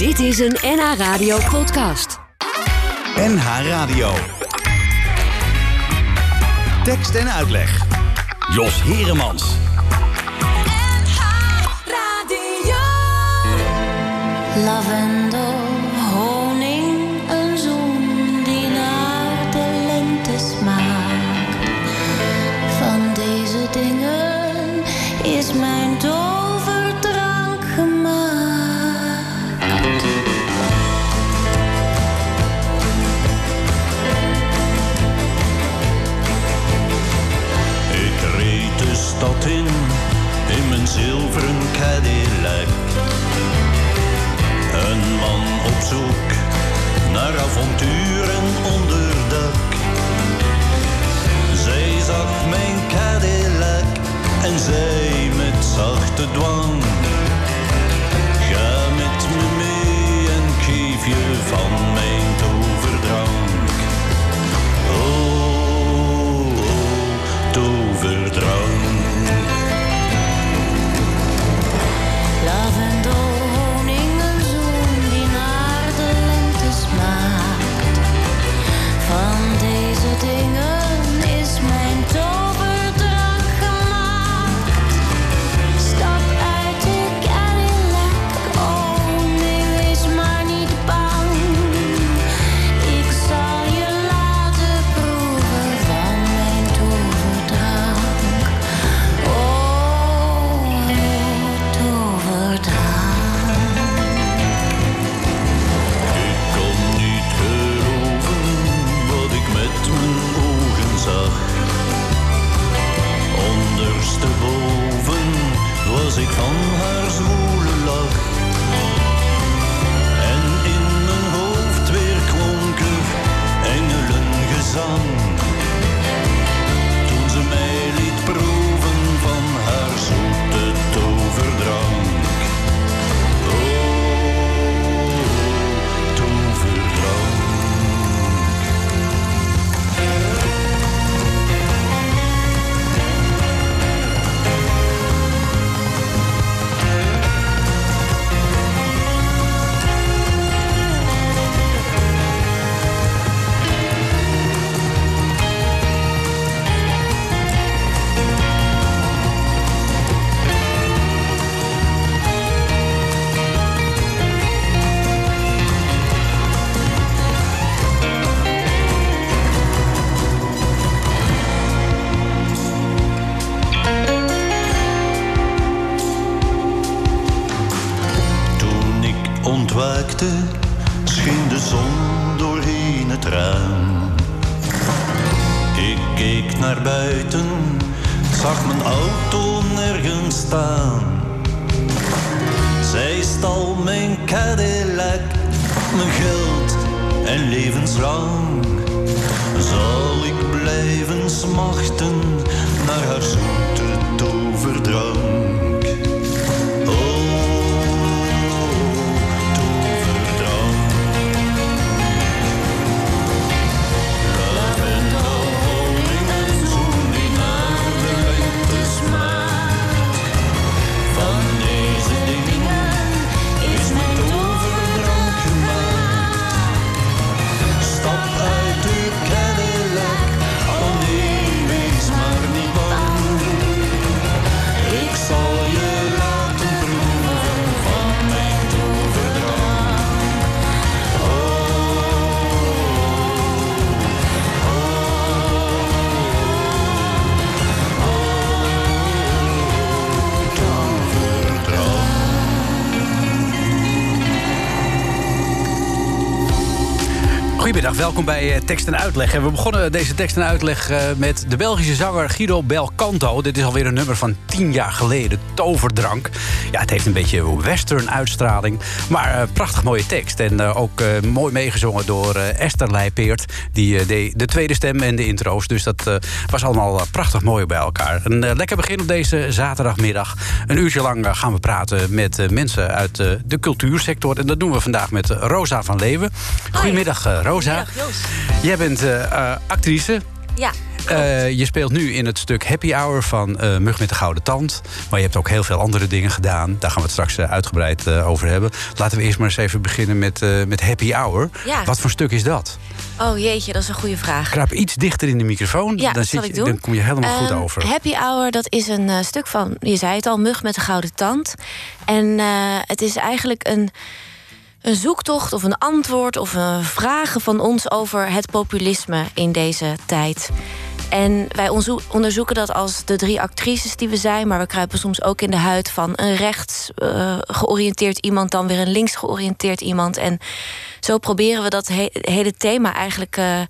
Dit is een NH Radio podcast. NH Radio. Tekst en uitleg. Jos Heremans. Lavendel, honing, naar avontuur en onderdak. Zij zag mijn Cadillac en zei met zachte dwang. Smachten naar haar zoete toverdrank? Welkom bij eh, Tekst en Uitleg. We begonnen deze tekst en uitleg eh, met de Belgische zanger Guido Belcanto. Dit is alweer een nummer van tien jaar geleden, Toverdrank. Ja, het heeft een beetje western uitstraling, maar eh, prachtig mooie tekst. En ook mooi meegezongen door Esther Leijpeert. Die deed de tweede stem en de intro's. Dus dat eh, was allemaal eh, prachtig mooi bij elkaar. Een eh, lekker begin op deze zaterdagmiddag. Een uurtje lang gaan we praten met mensen uit de cultuursector. En dat doen we vandaag met Rosa van Leeuwen. Goedemiddag, Rosa. Goedemiddag, Jos. Jij bent actrice. Ja, Eh, je speelt nu in het stuk Happy Hour van eh, Mug met de Gouden Tand. Maar je hebt ook heel veel andere dingen gedaan. Daar gaan we het straks eh, uitgebreid over hebben. Laten we eerst maar eens even beginnen met, met Happy Hour. Ja. Wat voor stuk is dat? Oh jeetje, dat is een goede vraag. Kruip iets dichter in de microfoon. Ja, dan, zit je, dan kom je helemaal goed Ehm, over. Happy Hour, dat is een stuk van, je zei het al, Mug met de Gouden Tand. En het is eigenlijk een, een zoektocht of een antwoord of een vragen van ons over het populisme in deze tijd. En wij onderzoeken dat als de drie actrices die we zijn, maar we kruipen soms ook in de huid van een rechts eh, georiënteerd iemand, dan weer een links georiënteerd iemand. En zo proberen we dat he- hele thema eigenlijk eh,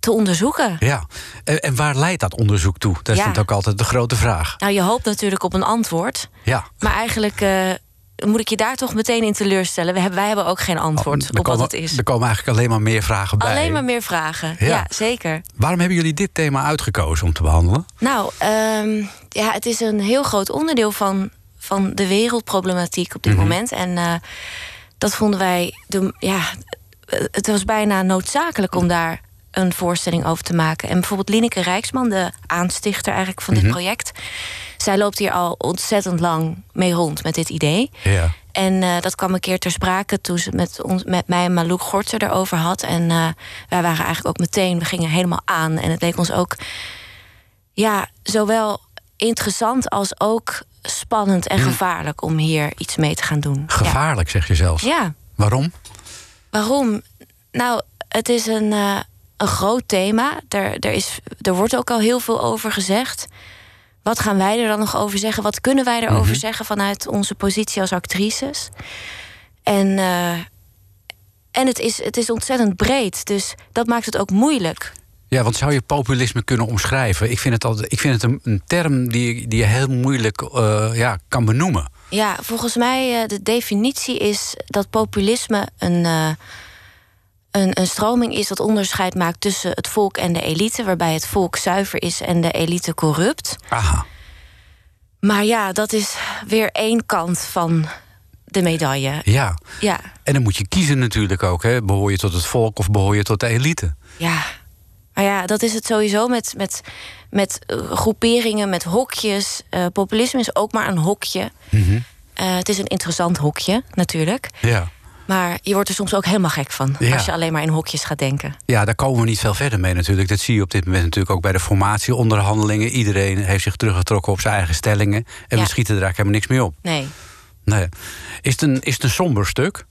te onderzoeken. Ja, en, en waar leidt dat onderzoek toe? Dat is Ja. natuurlijk altijd de grote vraag. Nou, je hoopt natuurlijk op een antwoord. Ja. Maar eigenlijk eh, moet ik je daar toch meteen in teleurstellen. We hebben, wij hebben ook geen antwoord er op wat het is. Er komen eigenlijk alleen maar meer vragen bij. Alleen maar meer vragen. Ja. Ja, zeker. Waarom hebben jullie dit thema uitgekozen om te behandelen? Nou, ehm, ja, het is een heel groot onderdeel van, van de wereldproblematiek op dit Mhm. moment. En eh, dat vonden wij. De, ja, het was bijna noodzakelijk om daar een voorstelling over te maken. En bijvoorbeeld Lineke Rijksman, de aanstichter eigenlijk van dit Mhm. project. Zij loopt hier al ontzettend lang mee rond met dit idee. Ja. En eh, dat kwam een keer ter sprake toen ze met, ons, met mij en Malouk Gorter erover had. En eh, wij waren eigenlijk ook meteen, we gingen helemaal aan. En het leek ons ook, ja, zowel interessant als ook spannend en gevaarlijk om hier iets mee te gaan doen. Gevaarlijk, zeg je zelfs. Ja. ja. Waarom? Waarom? Nou, het is een, eh, een groot thema. Er, er, is, er wordt ook al heel veel over gezegd. Wat gaan wij er dan nog over zeggen? Wat kunnen wij erover Mhm. zeggen vanuit onze positie als actrices? En, eh, en het, is, het is ontzettend breed, dus dat maakt het ook moeilijk. Ja, want zou je populisme kunnen omschrijven? Ik vind het, altijd, ik vind het een, een term die, die je heel moeilijk eh, ja, kan benoemen. Ja, volgens mij uh, de definitie is dat populisme een, een, een stroming is dat onderscheid maakt tussen het volk en de elite, waarbij het volk zuiver is en de elite corrupt. Aha. Maar ja, dat is weer één kant van de medaille. Ja. ja. En dan moet je kiezen natuurlijk ook. Hè? Behoor je tot het volk of behoor je tot de elite? Ja. Maar ja, dat is het sowieso met, met, met groeperingen, met hokjes. Uh, populisme is ook maar een hokje. Mm -hmm. uh, het is een interessant hokje, natuurlijk. Ja. Maar je wordt er soms ook helemaal gek van. Ja. Als je alleen maar in hokjes gaat denken. Ja, daar komen we niet veel verder mee natuurlijk. Dat zie je op dit moment natuurlijk ook bij de formatieonderhandelingen. Iedereen heeft zich teruggetrokken op zijn eigen stellingen. En Ja. we schieten er eigenlijk helemaal niks mee op. Nee. Nee. Is, het een, is het een somber stuk?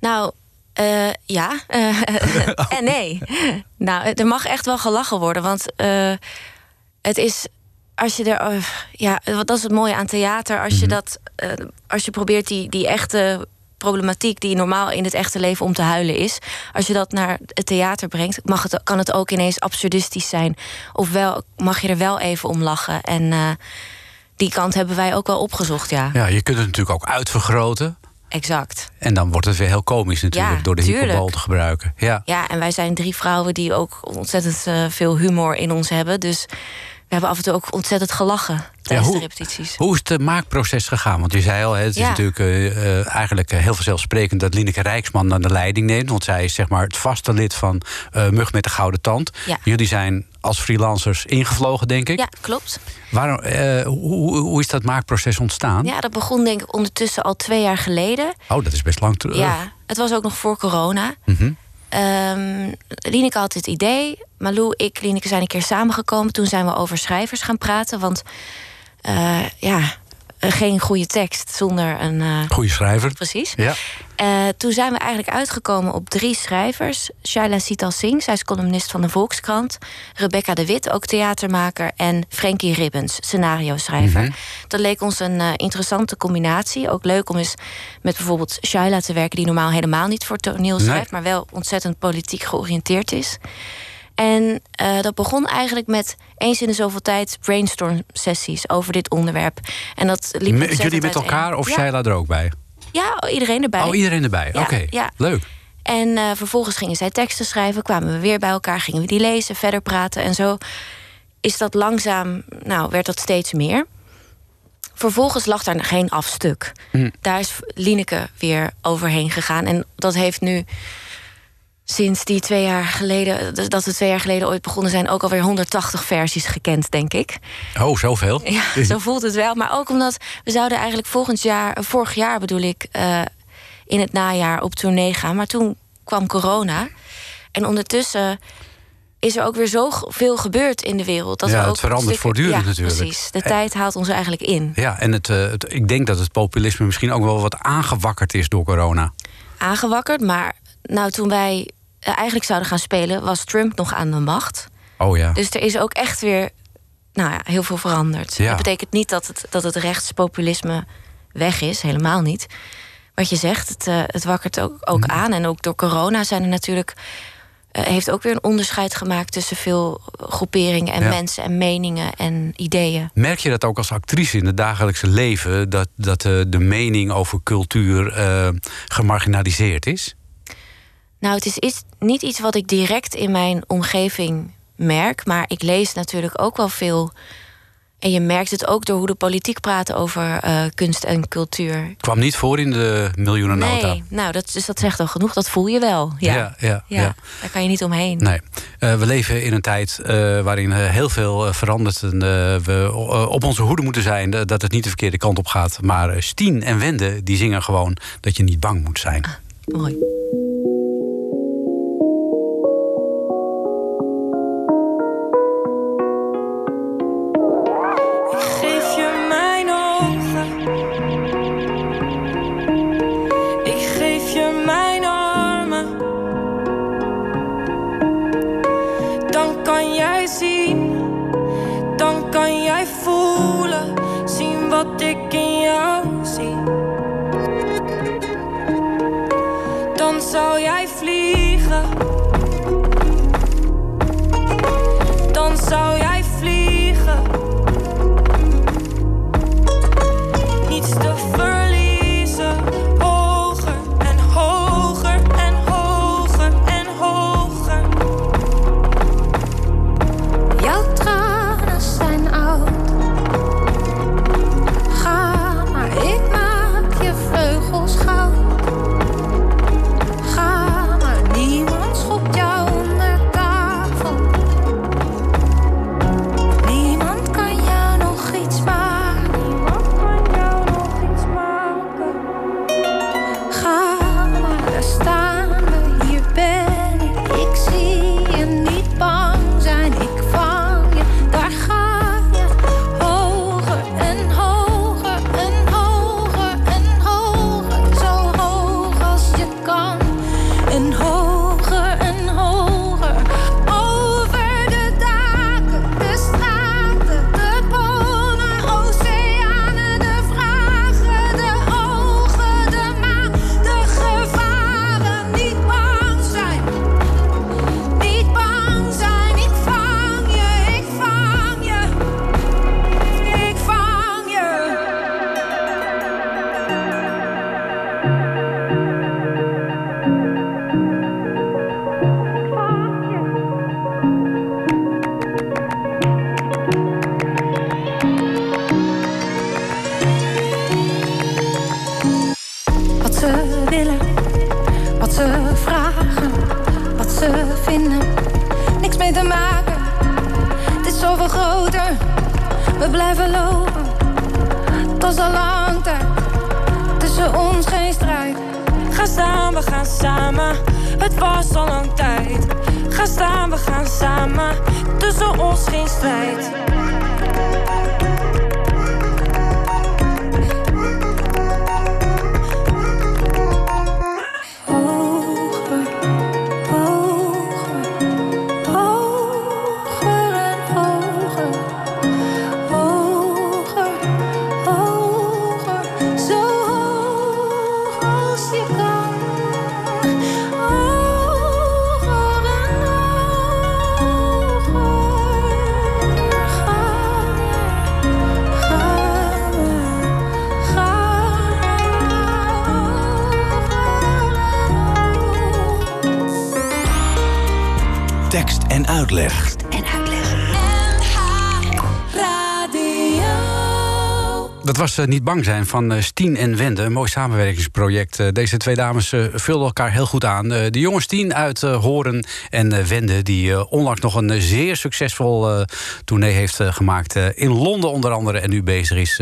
Nou, eh, ja. Eh, en nee. Nou, er mag echt wel gelachen worden. Want eh, het is. Als je er. eh, ja, dat is het mooie aan theater. Als je Mhm. dat. eh, als je probeert die, die echte problematiek die normaal in het echte leven om te huilen is. Als je dat naar het theater brengt, mag het, kan het ook ineens absurdistisch zijn. Ofwel mag je er wel even om lachen. En eh, die kant hebben wij ook wel opgezocht, ja. Ja, je kunt het natuurlijk ook uitvergroten. Exact. En dan wordt het weer heel komisch natuurlijk Ja, door de tuurlijk. hyperbol te gebruiken. Ja. Ja, en wij zijn drie vrouwen die ook ontzettend eh, veel humor in ons hebben. Dus we hebben af en toe ook ontzettend gelachen tijdens hoe- de repetities. Hoe is het eh, maakproces gegaan? Want je zei al, het is Ja. natuurlijk eh, eh, eigenlijk heel vanzelfsprekend dat Lineke Rijksman dan de leiding neemt. Want zij is zeg maar het vaste lid van eh, Mug met de Gouden Tand. Ja. Jullie zijn als freelancers ingevlogen, denk ik. Ja, klopt. Waarom, hoe, hoe- hoe is dat maakproces ontstaan? Ja, dat begon denk ik ondertussen al twee jaar geleden. Oh, dat is best lang terug. Ja, het was ook nog voor corona. Mhm. Ehm Lineke had het idee. Malou, ik, Lineke zijn een keer samengekomen. Toen zijn we over schrijvers gaan praten. Want eh, ja, geen goede tekst zonder een... eh, Goeie schrijver. precies. Ja. Eh, toen zijn we eigenlijk uitgekomen op drie schrijvers. Shaila Sital Singh, zij is columnist van de Volkskrant. Rebecca de Wit, ook theatermaker. En Frankie Ribbens, scenario-schrijver. Mhm. Dat leek ons een eh, interessante combinatie. Ook leuk om eens met bijvoorbeeld Shaila te werken... die normaal helemaal niet voor toneel Nee. schrijft... maar wel ontzettend politiek georiënteerd is. En eh, dat begon eigenlijk met eens in de zoveel tijd brainstorm-sessies over dit onderwerp. En dat liep Met jullie met elkaar of ja, Shaila er ook bij? Ja, iedereen erbij. Oh, iedereen erbij. Ja, Oké, ja. leuk. En eh, vervolgens gingen zij teksten schrijven, kwamen we weer bij elkaar, gingen we die lezen, verder praten. En zo is dat langzaam, nou, werd dat steeds meer. Vervolgens lag daar geen afstuk. Hm. Daar is Lineke weer overheen gegaan. En dat heeft nu sinds die twee jaar geleden, dat we twee jaar geleden ooit begonnen zijn, ook alweer 180 versies gekend, denk ik. Oh, zoveel? Ja, zo voelt het wel. Maar ook omdat we zouden eigenlijk volgend jaar, vorig jaar bedoel ik, eh, in het najaar op tournee gaan. Maar toen kwam corona. En ondertussen is er ook weer zoveel gebeurd in de wereld. Dat Ja, we het verandert stukken- voortdurend ja, natuurlijk. Precies. De En- tijd haalt ons eigenlijk in. Ja, en het, eh, het- ik denk dat het populisme misschien ook wel wat aangewakkerd is door corona. Aangewakkerd. Maar nou, toen wij eigenlijk zouden gaan spelen, was Trump nog aan de macht. Oh ja. Dus er is ook echt weer nou ja, heel veel veranderd. Ja. Dat betekent niet dat het, dat het rechtspopulisme weg is, helemaal niet. Wat je zegt, het, eh, het wakkert ook, ook Mhm. aan. En ook door corona zijn er natuurlijk. eh, heeft ook weer een onderscheid gemaakt tussen veel groeperingen en Ja. mensen en meningen en ideeën. Merk je dat ook als actrice in het dagelijkse leven... dat, dat eh, de mening over cultuur eh, gemarginaliseerd is? Nou, het is iets, niet iets wat ik direct in mijn omgeving merk, maar ik lees natuurlijk ook wel veel. En je merkt het ook door hoe de politiek praat over eh, kunst en cultuur. Kwam niet voor in de miljoenennota. Nee, nou, dat, dus dat zegt al genoeg. Dat voel je wel. Ja, Ja, ja, Ja, ja. daar kan je niet omheen. Nee. Eh, we leven in een tijd eh, waarin heel veel verandert. En we op onze hoede moeten zijn dat het niet de verkeerde kant op gaat. Maar Stien en Wende die zingen gewoon dat je niet bang moet zijn. Mooi. Wat ik in jou zie. Dan zou jij vliegen. Dan zou jij blijven lopen, het was al lang tijd. Tussen ons geen strijd. Ga staan, we gaan samen. Het was al lang tijd. Ga staan, we gaan samen. Tussen ons geen strijd. Was eh, Niet Bang zijn van eh, Stien en Wende. Een mooi samenwerkingsproject. Eh, deze twee dames vulden elkaar heel goed aan. De jonge Stien uit Horen en Wende... die onlangs nog een zeer succesvol tournee heeft gemaakt. in Londen onder andere. En nu bezig is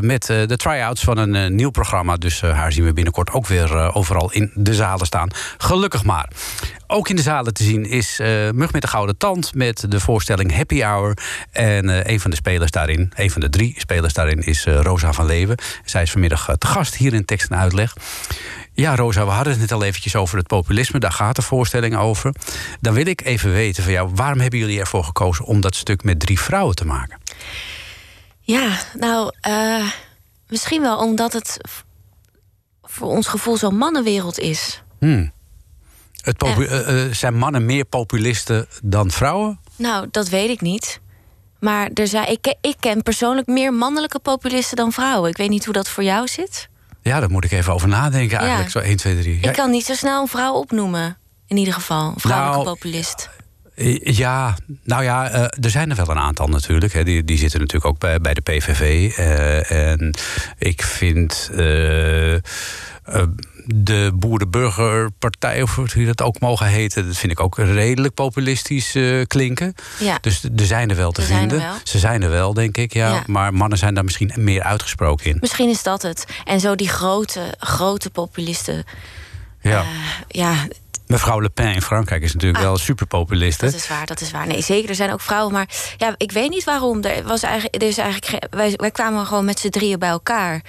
met de try-outs van een nieuw programma. Dus haar zien we binnenkort ook weer overal in de zalen staan. Gelukkig maar. Ook in de zalen te zien is eh, Mug met de Gouden Tand... met de voorstelling Happy Hour. En eh, een van de spelers daarin, een van de drie spelers daarin... is eh, Rosa van Leeuwen. Zij is vanmiddag te gast hier in Tekst en Uitleg. Ja, Rosa, we hadden het net al eventjes over het populisme. Daar gaat de voorstelling over. Dan wil ik even weten van jou... waarom hebben jullie ervoor gekozen om dat stuk met drie vrouwen te maken? Ja, nou, misschien wel omdat het voor ons gevoel zo'n mannenwereld is. Hmm. Het eh, eh, zijn mannen meer populisten dan vrouwen? Nou, dat weet ik niet. Maar er zijn, ik, ken- ik ken persoonlijk meer mannelijke populisten dan vrouwen. Ik weet niet hoe dat voor jou zit. Ja, daar moet ik even over nadenken eigenlijk. Ja. Zo 1, 2, 3. Ja, Ik kan niet zo snel een vrouw opnoemen. In ieder geval, een vrouwelijke Nou, populist. Eh, Ja, nou ja, er zijn er wel een aantal natuurlijk. Hè. Die, die zitten natuurlijk ook bij, bij de PVV. en ik vind de Boerenburgerpartij, of hoe die dat ook mogen heten... dat vind ik ook redelijk populistisch eh, klinken. Ja. Dus er zijn er wel te Er zijn vinden. wel. Ze zijn er wel, denk ik, ja. Ja. Maar mannen zijn daar misschien meer uitgesproken in. Misschien is dat het. En zo die grote, grote populisten. Ja. eh, ja, Mevrouw Le Pen in Frankrijk is natuurlijk Ah. wel superpopulist. Dat is waar, dat is waar. Nee, zeker, er zijn ook vrouwen. Maar ja, ik weet niet waarom. Er was eigenlijk, er is eigenlijk wij, wij kwamen gewoon met z'n drieën bij elkaar.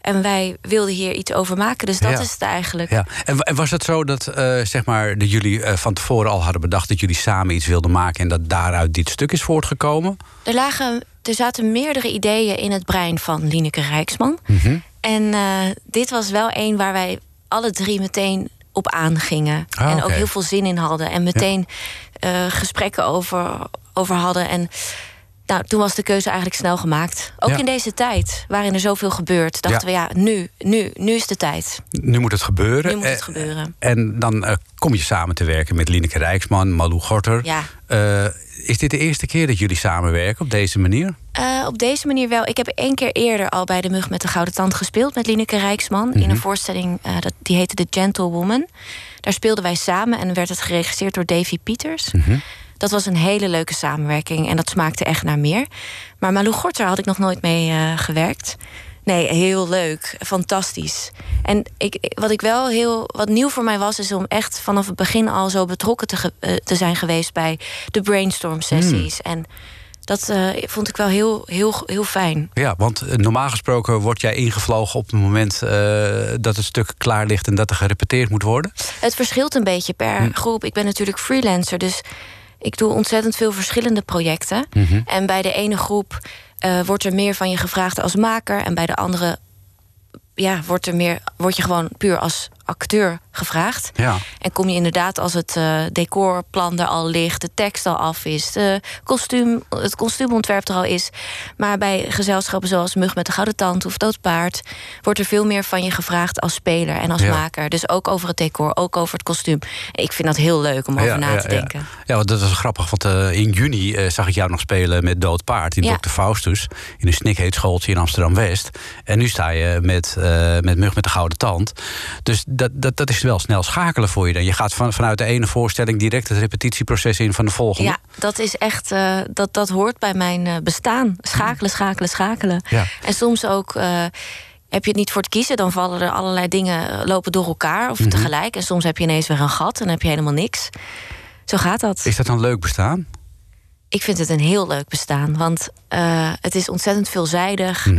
En wij wilden hier iets over maken. Dus dat Ja. is het eigenlijk. Ja, en, wa- en was het zo dat, eh, zeg maar, dat jullie eh, van tevoren al hadden bedacht dat jullie samen iets wilden maken en dat daaruit dit stuk is voortgekomen? Er, lagen, er zaten meerdere ideeën in het brein van Lineke Rijksman. Mhm. En eh, dit was wel één waar wij alle drie meteen op aangingen. Ah, en ook heel veel zin in hadden. En meteen gesprekken over, over hadden. En nou, toen was de keuze eigenlijk snel gemaakt. Ook Ja. in deze tijd, waarin er zoveel gebeurt, dachten Ja. we ja, nu, nu, nu is de tijd. Nu moet het gebeuren. Nu moet het Eh, gebeuren. En dan eh, kom je samen te werken met Lineke Rijksman, Malou Gorter. Ja. Eh, is dit de eerste keer dat jullie samenwerken op deze manier? Op deze manier wel. Ik heb één keer eerder al bij de Mug met de Gouden Tand gespeeld met Lineke Rijksman. In een voorstelling dat, die heette The Gentlewoman. Daar speelden wij samen en werd het geregisseerd door Davy Pieters. Dat was een hele leuke samenwerking en dat smaakte echt naar meer. Maar Malou Gorter had ik nog nooit mee eh, gewerkt. Nee, heel leuk. Fantastisch. En ik, wat ik wel heel. Wat nieuw voor mij was, is om echt vanaf het begin al zo betrokken te, ge- eh, te zijn geweest bij de brainstorm sessies. En dat eh, vond ik wel heel, heel, heel fijn. Ja, want normaal gesproken word jij ingevlogen op het moment dat het stuk klaar ligt en dat er gerepeteerd moet worden. Het verschilt een beetje per groep. Ik ben natuurlijk freelancer, dus ik doe ontzettend veel verschillende projecten. En bij de ene groep eh, wordt er meer van je gevraagd als maker, en bij de andere ja, wordt, er meer, word je gewoon puur als acteur gevraagd. Ja. En kom je inderdaad als het eh, decorplan er al ligt, de tekst al af is, de kostuum, het kostuumontwerp er al is. Maar bij gezelschappen zoals Mug met de Gouden Tand of Dood Paard wordt er veel meer van je gevraagd als speler en als Ja. maker. Dus ook over het decor, ook over het kostuum. Ik vind dat heel leuk om over na te denken. Ja. want dat was grappig, want eh, in juni eh, zag ik jou nog spelen met Dood Paard in. Dr. Faustus. In een snikheet schooltje in Amsterdam-West. En nu sta je met, met Mug met de Gouden Tand. Dus dat, dat, dat is wel snel schakelen voor je dan. Je gaat van, vanuit de ene voorstelling direct het repetitieproces in van de volgende. Ja, dat is echt, eh, dat, dat hoort bij mijn eh, bestaan. Schakelen, schakelen, schakelen. Ja. En soms ook eh, heb je het niet voor het kiezen, dan vallen er allerlei dingen lopen door elkaar of tegelijk. En soms heb je ineens weer een gat en dan heb je helemaal niks. Zo gaat dat. Is dat een leuk bestaan? Ik vind het een heel leuk bestaan, want het is ontzettend veelzijdig. Eh,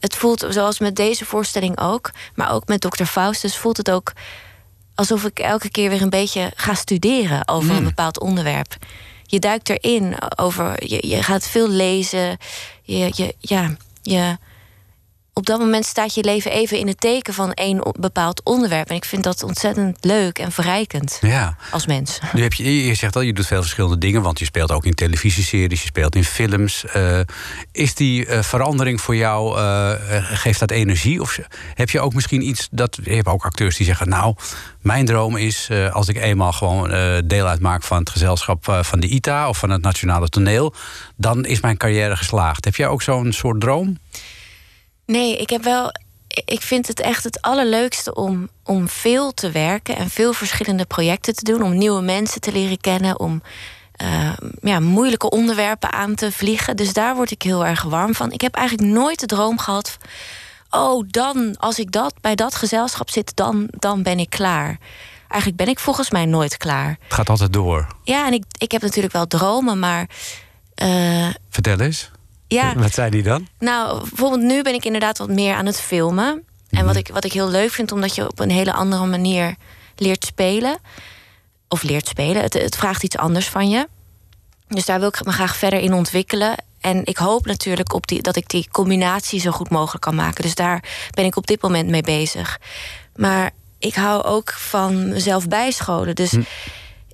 het voelt, zoals met deze voorstelling ook, maar ook met Dr. Faustus, voelt het ook alsof ik elke keer weer een beetje ga studeren over een bepaald onderwerp. Je duikt erin over, je, je gaat veel lezen. Je, je, ja, je, op dat moment staat je leven even in het teken van één bepaald onderwerp. En ik vind dat ontzettend leuk en verrijkend Ja. als mens. Nu heb je, je zegt al, je doet veel verschillende dingen, want je speelt ook in televisieseries, je speelt in films. Eh, is die eh, verandering voor jou, eh, geeft dat energie? Of heb je ook misschien iets dat. Je hebt ook acteurs die zeggen: Nou, mijn droom is als ik eenmaal gewoon deel uitmaak van het gezelschap van de ITA of van het Nationale Toneel, dan is mijn carrière geslaagd. Heb jij ook zo'n soort droom? Nee, ik heb wel. Ik vind het echt het allerleukste om, om veel te werken en veel verschillende projecten te doen. Om nieuwe mensen te leren kennen. Om eh, ja, moeilijke onderwerpen aan te vliegen. Dus daar word ik heel erg warm van. Ik heb eigenlijk nooit de droom gehad. Oh, dan, als ik dat bij dat gezelschap zit, dan, dan ben ik klaar. Eigenlijk ben ik volgens mij nooit klaar. Het gaat altijd door. Ja, en ik, ik heb natuurlijk wel dromen, maar. eh, Vertel eens. Ja, Wat zijn die dan? nou, bijvoorbeeld nu ben ik inderdaad wat meer aan het filmen. En wat ik, wat ik heel leuk vind, omdat je op een hele andere manier leert spelen. Of leert spelen. Het, het vraagt iets anders van je. Dus daar wil ik me graag verder in ontwikkelen. En ik hoop natuurlijk op die, dat ik die combinatie zo goed mogelijk kan maken. Dus daar ben ik op dit moment mee bezig. Maar ik hou ook van mezelf bijscholen. Dus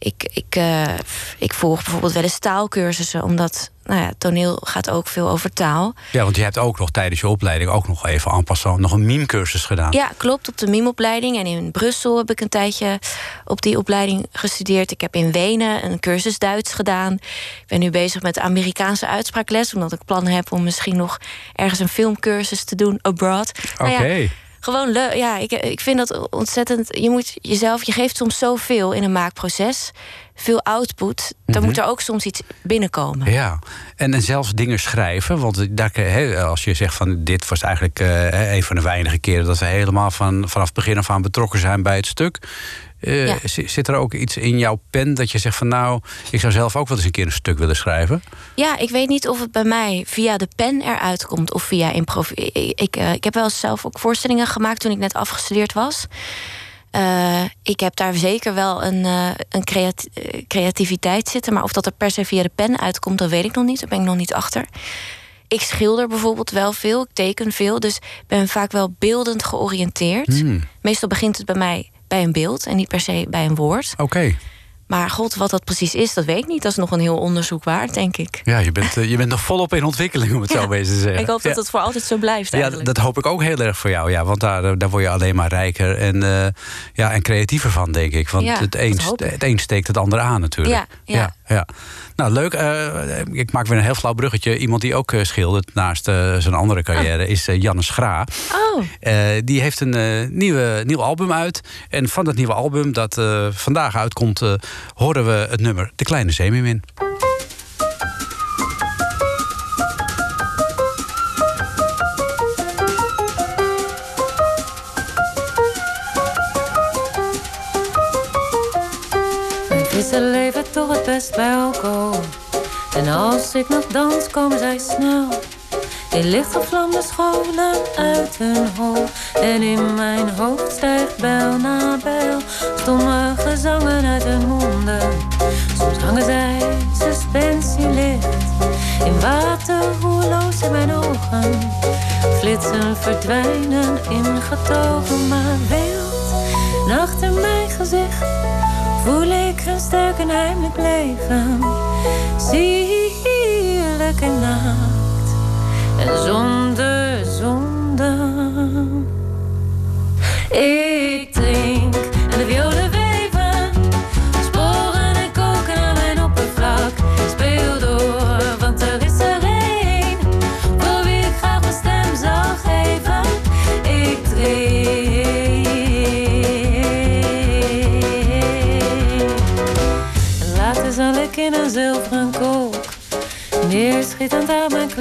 ik, ik, eh, ik volg bijvoorbeeld wel eens taalkursussen. Omdat nou ja, toneel gaat ook veel over taal. Ja, want je hebt ook nog tijdens je opleiding ook nog even en passant nog een meme-cursus gedaan. Ja, klopt. Op de mimopleiding. En in Brussel heb ik een tijdje op die opleiding gestudeerd. Ik heb in Wenen een cursus Duits gedaan. Ik ben nu bezig met Amerikaanse uitspraakles. Omdat ik plannen heb om misschien nog ergens een filmcursus te doen abroad. Oké. Nou ja, gewoon leuk. Ja, ik, ik vind dat ontzettend. Je moet jezelf, je geeft soms zoveel in een maakproces. Veel output. Dan moet er ook soms iets binnenkomen. Mhm. Ja, en, en zelfs dingen schrijven. Want daar, als je zegt van dit was eigenlijk eh, een van de weinige keren dat we helemaal van, vanaf het begin af aan betrokken zijn bij het stuk. Eh, Ja. Zit er ook iets in jouw pen dat je zegt van nou, ik zou zelf ook wel eens een keer een stuk willen schrijven? Ja, ik weet niet of het bij mij via de pen eruit komt of via improv. Ik, ik, eh, ik heb wel zelf ook voorstellingen gemaakt toen ik net afgestudeerd was. Eh, ik heb daar zeker wel een, een creati- creativiteit zitten. Maar of dat er per se via de pen uitkomt, dat weet ik nog niet. Daar ben ik nog niet achter. Ik schilder bijvoorbeeld wel veel, ik teken veel. Dus ik ben vaak wel beeldend georiënteerd. Hmm. Meestal begint het bij mij bij een beeld en niet per se bij een woord. Oké. Maar god, wat dat precies is, dat weet ik niet. Dat is nog een heel onderzoek waard, denk ik. Ja, je bent, eh, je bent nog volop in ontwikkeling, om het zo Ja, eens te zeggen. Ik hoop dat Ja. het voor altijd zo blijft. Ja, Eigenlijk. dat hoop ik ook heel erg voor jou. Ja, want daar, eh, daar word je alleen maar rijker en, eh, ja, en creatiever van, denk ik. Want Ja, het, een, het een steekt het ander aan, natuurlijk. Ja, ja. ja. Nou, leuk. ik maak weer een heel flauw bruggetje. Iemand die ook schildert naast zijn andere carrière is Janne Schra. Oh, die heeft een nieuwe, nieuw album uit. En van dat nieuwe album dat vandaag uitkomt... horen we het nummer De Kleine Zeemeermin. Vissen leven toch het best bij alcohol. En als ik nog dans, komen zij snel. In lichtgevlamde scholen uit hun hol. En in mijn hoofd stijgt bel na bel. Stomme gezangen uit hun monden. Soms hangen zij suspensielicht. In water roerloos in mijn ogen. Flitsen verdwijnen in getogen. Maar wild, en achter mijn gezicht voel ik een sterk en heimelijk leven. Sierlijk en naakt en zonder zonde. Ik drink en de violen weven, sporen en koken aan mijn oppervlak. Speel door, want er is er één voor wie ik graag mijn stem zal geven. Ik drink. En later zal ik in een zilveren kolk Neerschietend uit mijn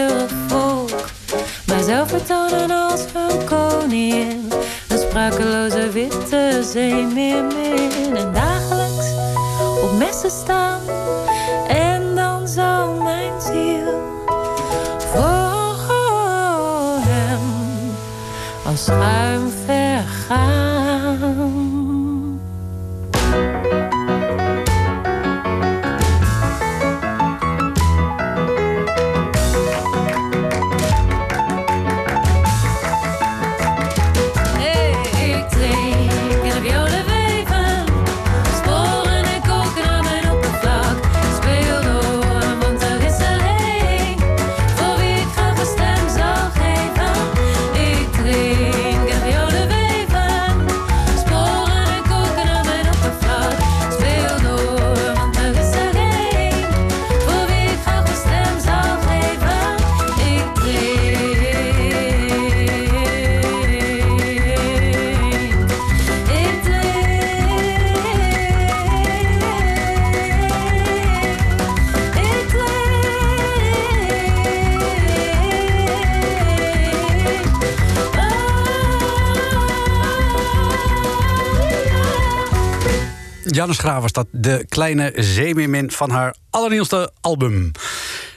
Schraaf was dat de kleine zeemeermin van haar allernieuwste album.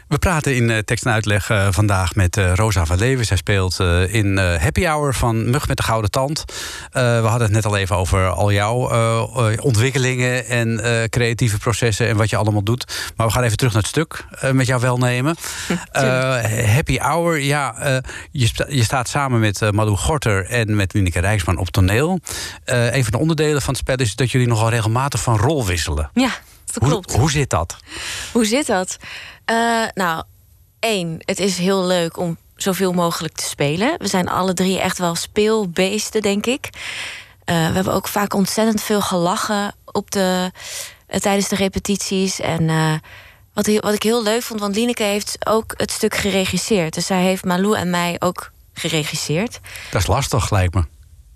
We praten in uh, tekst en uitleg uh, vandaag met uh, Rosa van Leeuwen. Zij speelt in Happy Hour van Mug met de Gouden Tand. we hadden het net al even over al jouw ontwikkelingen en creatieve processen en wat je allemaal doet. Maar we gaan even terug naar het stuk met jouw welnemen. Happy Hour, ja, je, sta, je, staat samen met Malou Gorter en met Lineke Rijksman op toneel. een van de onderdelen van het spel is dat jullie nogal regelmatig van rol wisselen. Ja, dat klopt. Hoe, hoe zit dat? Hoe zit dat? Uh, nou, één, het is heel leuk om zoveel mogelijk te spelen. We zijn alle drie echt wel speelbeesten, denk ik. Uh, we hebben ook vaak ontzettend veel gelachen op de, uh, tijdens de repetities. En wat, wat ik heel leuk vond, want Lineke heeft ook het stuk geregisseerd. Dus zij heeft Malou en mij ook geregisseerd. Dat is lastig, lijkt me.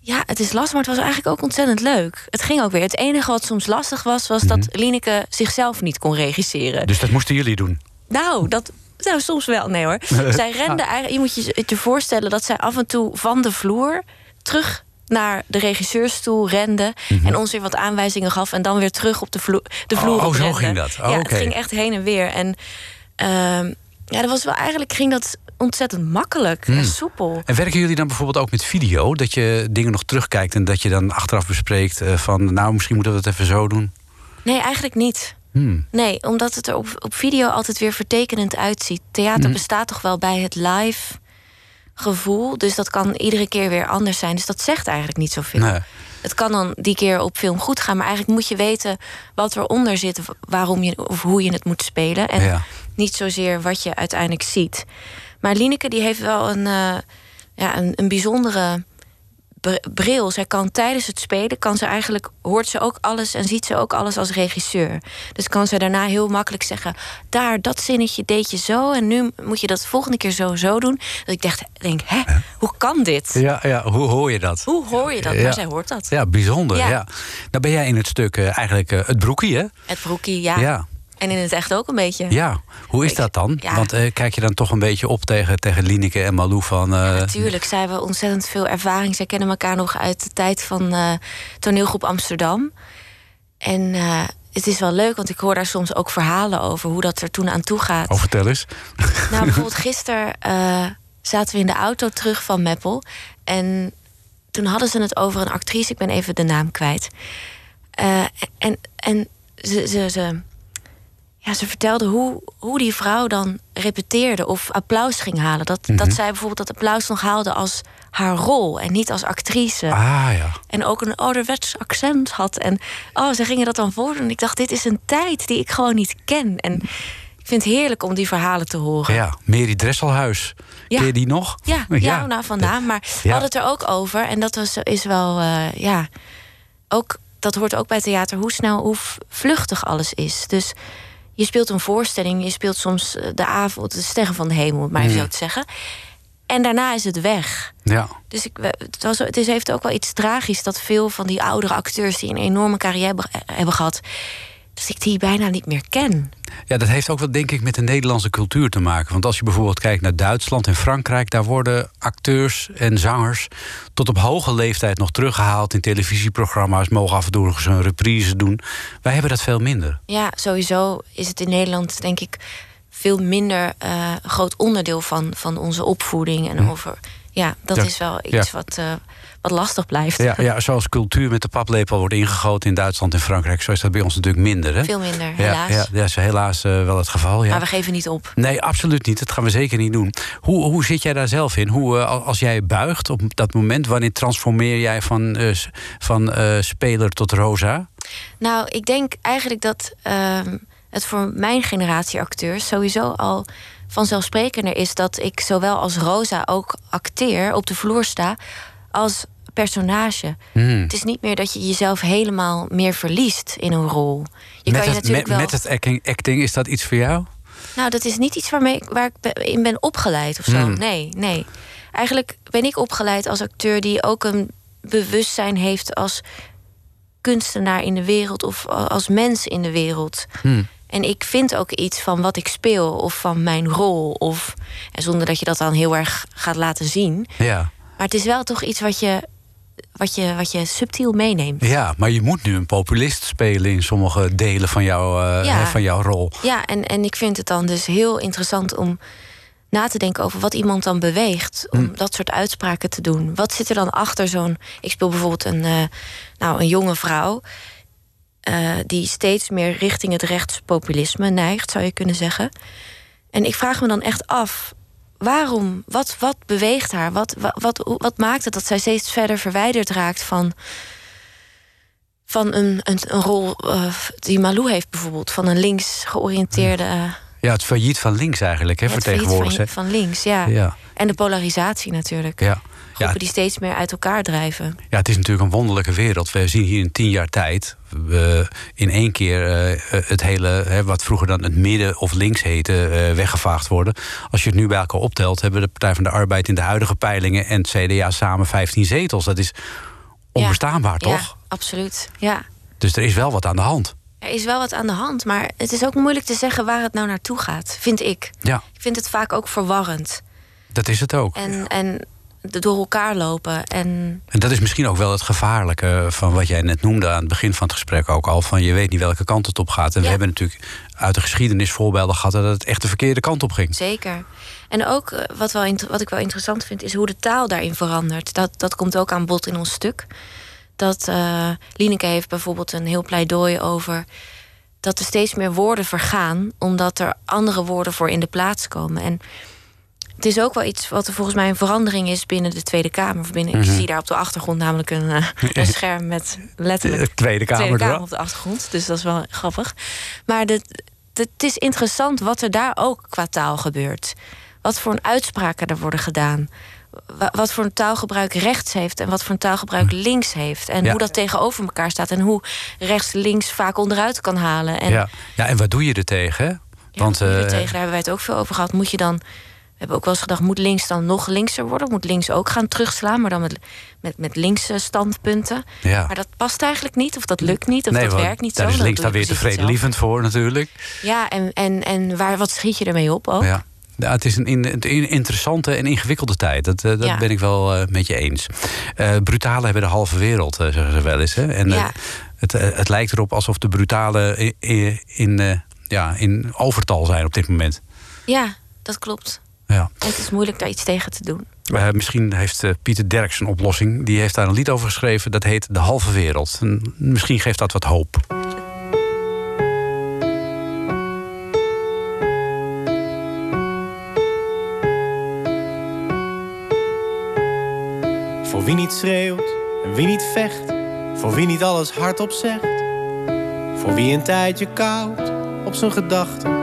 Ja, het is lastig, maar het was eigenlijk ook ontzettend leuk. Het ging ook weer. Het enige wat soms lastig was, was dat Mhm. Lineke zichzelf niet kon regisseren. Dus dat moesten jullie doen? Nou, dat nou, soms wel. Nee hoor. zij rende eigenlijk. Je moet je het je voorstellen dat zij af en toe van de vloer terug naar de regisseursstoel rende Mhm. en ons weer wat aanwijzingen gaf en dan weer terug op de, vloer de vloer Oh, oh, zo ging dat. Oh, ja, oké. het ging echt heen en weer. En ehm, ja, dat was wel eigenlijk ging dat ontzettend makkelijk Hmm. en soepel. En werken jullie dan bijvoorbeeld ook met video? Dat je dingen nog terugkijkt en dat je dan achteraf bespreekt eh, van... nou, misschien moeten we dat even zo doen? Nee, eigenlijk niet. Hmm. Nee, omdat het er op, op video altijd weer vertekenend uitziet. Theater Mhm. bestaat toch wel bij het live gevoel. Dus dat kan iedere keer weer anders zijn. Dus dat zegt eigenlijk niet zoveel. Nee. Het kan dan die keer op film goed gaan, maar eigenlijk moet je weten wat eronder zit, waarom je of hoe je het moet spelen. En Ja. niet zozeer wat je uiteindelijk ziet. Maar Lineke die heeft wel een, eh, ja, een, een bijzondere bril. Zij kan tijdens het spelen, kan ze eigenlijk, hoort ze ook alles en ziet ze ook alles als regisseur. Dus kan ze daarna heel makkelijk zeggen: daar, dat zinnetje deed je zo en nu moet je dat de volgende keer zo zo doen. Dat ik dacht, denk, hè, hoe kan dit? Ja, ja, hoe hoor je dat? Hoe hoor je dat? Ja. Maar zij hoort dat. Ja, bijzonder. Ja. Ja. Nou ben jij in het stuk eh, eigenlijk eh, het broekie, hè? Het broekie, ja. Ja. En in het echt ook een beetje. Ja, hoe is dat dan? Ja. Want eh, kijk je dan toch een beetje op tegen, tegen Lineke en Malou van... eh, Natuurlijk, zij hebben ontzettend veel ervaring. Zij kennen elkaar nog uit de tijd van eh, toneelgroep Amsterdam. En het is wel leuk, want ik hoor daar soms ook verhalen over hoe dat er toen aan toe gaat. Oh, vertel eens. Nou, bijvoorbeeld gisteren zaten we in de auto terug van Meppel. En toen hadden ze het over een actrice, ik ben even de naam kwijt. En en ze, ze, ze, ja, ze vertelde hoe, hoe die vrouw dan repeteerde of applaus ging halen. Dat, Mhm. dat zij bijvoorbeeld dat applaus nog haalde als haar rol en niet als actrice. Ah ja. En ook een ouderwets accent had. En oh, ze gingen dat dan voordoen. En ik dacht, dit is een tijd die ik gewoon niet ken. En ik vind het heerlijk om die verhalen te horen. Ja, Mary Dresselhuis. Ja. Ken je die nog? Ja, ja, nou vandaan. Maar we Ja. hadden het er ook over. En dat was, is wel, eh, ja, ook, dat hoort ook bij theater, hoe snel, hoe vluchtig alles is. Dus je speelt een voorstelling, je speelt soms eh, de avond, de sterren van de hemel, om maar even Mm. zo te zeggen. En daarna is het weg. Ja. Dus ik, het, was, het is, heeft ook wel iets tragisch dat veel van die oudere acteurs die een enorme carrière hebben, hebben gehad, dat ik die bijna niet meer ken. Ja, dat heeft ook wel denk ik met de Nederlandse cultuur te maken. Want als je bijvoorbeeld kijkt naar Duitsland en Frankrijk... daar worden acteurs en zangers tot op hoge leeftijd nog teruggehaald... in televisieprogramma's, mogen af en toe nog eens een reprise doen. Wij hebben dat veel minder. Ja, sowieso is het in Nederland, denk ik, veel minder een groot onderdeel van, van onze opvoeding. En over, ja, dat Ja, is wel iets ja. wat, eh, wat lastig blijft. Ja, ja, zoals cultuur met de paplepel wordt ingegoten in Duitsland en Frankrijk... zo is dat bij ons natuurlijk minder. Hè? Veel minder, Ja, helaas. Ja, dat is helaas eh, wel het geval. Ja. Maar we geven niet op. Nee, absoluut niet. Dat gaan we zeker niet doen. Hoe, hoe zit jij daar zelf in? Hoe, eh, als jij buigt op dat moment, wanneer transformeer jij van, eh, van speler tot rosa? Nou, ik denk eigenlijk dat ehm, het voor mijn generatie acteurs sowieso al vanzelfsprekender is dat ik zowel als Rosa ook acteer, op de vloer sta, als personage. Hmm. Het is niet meer dat je jezelf helemaal meer verliest in een rol. Je met, kan je het, natuurlijk met, wel. met het acting, acting, is dat iets voor jou? Nou, dat is niet iets waarmee ik, waar ik in ben opgeleid of zo. Hmm. Nee, nee. Eigenlijk ben ik opgeleid als acteur die ook een bewustzijn heeft als kunstenaar in de wereld of als mens in de wereld. Hmm. En ik vind ook iets van wat ik speel of van mijn rol. Of, en zonder dat je dat dan heel erg gaat laten zien. Ja. Maar het is wel toch iets wat je wat je, wat je subtiel meeneemt. Ja, maar je moet nu een populist spelen in sommige delen van, jou, eh, Ja. van jouw rol. Ja, en, en ik vind het dan dus heel interessant om na te denken over wat iemand dan beweegt om Hm. dat soort uitspraken te doen. Wat zit er dan achter zo'n. Ik speel bijvoorbeeld een, eh, nou, een jonge vrouw. eh, die steeds meer richting het rechtspopulisme neigt, zou je kunnen zeggen. En ik vraag me dan echt af. Waarom? Wat, wat beweegt haar? Wat, wat, wat, maakt het dat zij steeds verder verwijderd raakt van, van een, een, een rol eh, die Malou heeft, bijvoorbeeld? Van een links georiënteerde. eh, Ja, het failliet van links eigenlijk, hè, het failliet vertegenwoordigd. van, van links, ja. Ja. En de polarisatie natuurlijk. Ja. Groepen Ja, die steeds meer uit elkaar drijven. Ja, het is natuurlijk een wonderlijke wereld. We zien hier in tien jaar tijd in één keer eh, het hele, hè, wat vroeger dan het midden of links heette, eh, weggevaagd worden. Als je het nu bij elkaar optelt, hebben de Partij van de Arbeid in de huidige peilingen en het CDA samen 15 zetels. Dat is onbestaanbaar, toch? Ja, absoluut. Ja. Dus er is wel wat aan de hand. Er is wel wat aan de hand, maar het is ook moeilijk te zeggen waar het nou naartoe gaat, vind ik. Ja, Ik vind het vaak ook verwarrend. dat is het ook. En, en door elkaar lopen. En En dat is misschien ook wel het gevaarlijke van wat jij net noemde aan het begin van het gesprek ook al. Van je weet niet welke kant het op gaat. En we hebben natuurlijk uit de geschiedenis voorbeelden gehad dat het echt de verkeerde kant op ging. zeker. En ook eh, wat, wel, wat ik wel interessant vind, is hoe de taal daarin verandert. Dat, dat komt ook aan bod in ons stuk. Dat eh Lineke heeft bijvoorbeeld een heel pleidooi over dat er steeds meer woorden vergaan, omdat er andere woorden voor in de plaats komen. En het is ook wel iets wat er volgens mij een verandering is binnen de Tweede Kamer. Binnen, Ik Mhm. zie daar op de achtergrond namelijk een, eh, een scherm met letterlijk De Tweede Kamer Tweede Kamer erop. op de achtergrond. Dus dat is wel grappig. Maar de, de- het is interessant wat er daar ook qua taal gebeurt. Wat voor een uitspraken er worden gedaan. Wa- Wat voor een taalgebruik rechts heeft en wat voor een taalgebruik links heeft. En Ja. hoe dat tegenover elkaar staat. En hoe rechts links vaak onderuit kan halen. En ja. ja, en wat doe je er tegen? ja, Want eh, tegen, daar hebben wij het ook veel over gehad. Moet je dan. We hebben ook wel eens gedacht, moet links dan nog linkser worden? Moet links ook gaan terugslaan, maar dan met, met, met linkse standpunten? ja. Maar dat past eigenlijk niet, of dat lukt niet, of dat werkt niet daar zo. is dan links dan je weer tevredenlievend voor natuurlijk. Ja, en, en, en waar, wat schiet je ermee op ook? Ja. Ja, het is een, in- een interessante en ingewikkelde tijd. Dat, eh, dat Ja. ben ik wel eh, met je eens. Eh brutalen hebben de halve wereld, zeggen ze wel eens. Hè? En Ja. het, het lijkt erop alsof de brutalen in, in, ja, in overtal zijn op dit moment. Ja, dat klopt. Ja. Het is moeilijk daar iets tegen te doen. Eh, misschien heeft eh, Pieter Derks een oplossing. Die heeft daar een lied over geschreven. Dat heet De Halve Wereld. En misschien geeft dat wat hoop. Voor wie niet schreeuwt en wie niet vecht. Voor wie niet alles hardop zegt. Voor wie een tijdje koud op zijn gedachten.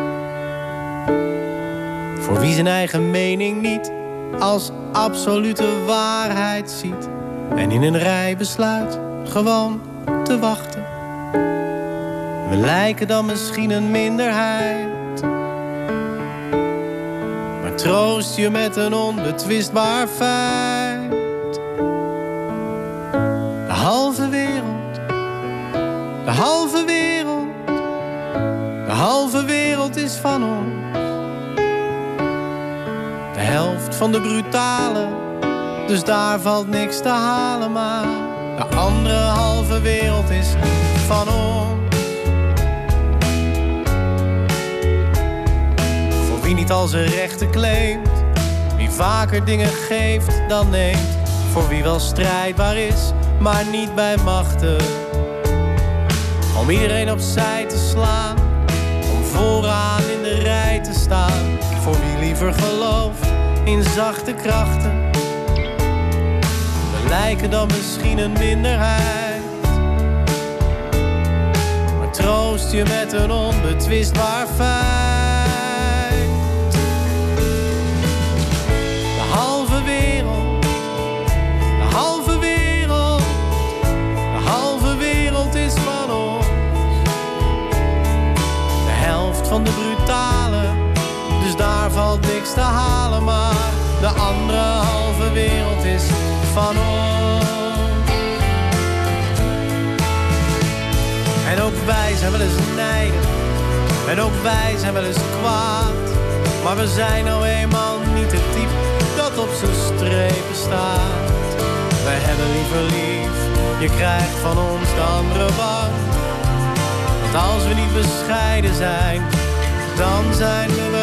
Voor wie zijn eigen mening niet als absolute waarheid ziet. En in een rij besluit gewoon te wachten. We lijken dan misschien een minderheid. Maar troost je met een onbetwistbaar feit. De halve wereld, de halve wereld, de halve wereld is van ons. Helft van de brutale, dus daar valt niks te halen. Maar de andere halve wereld is van ons. Voor wie niet al zijn rechten claimt, wie vaker dingen geeft dan neemt. Voor wie wel strijdbaar is, maar niet bij machten. Om iedereen opzij te slaan, om vooraan in de rij te staan. Voor wie liever gelooft in zachte krachten. We lijken dan misschien een minderheid. Maar troost je met een onbetwistbaar feit. De halve wereld, de halve wereld, de halve wereld is van ons. De helft van de te halen. Maar de andere halve wereld is van ons. En ook wij zijn wel eens nijdig. En ook wij zijn wel eens kwaad. Maar we zijn nou eenmaal niet het type dat op zijn strepen staat. wij hebben liever lief. Je krijgt van ons de andere bang. Want als we niet bescheiden zijn, dan zijn we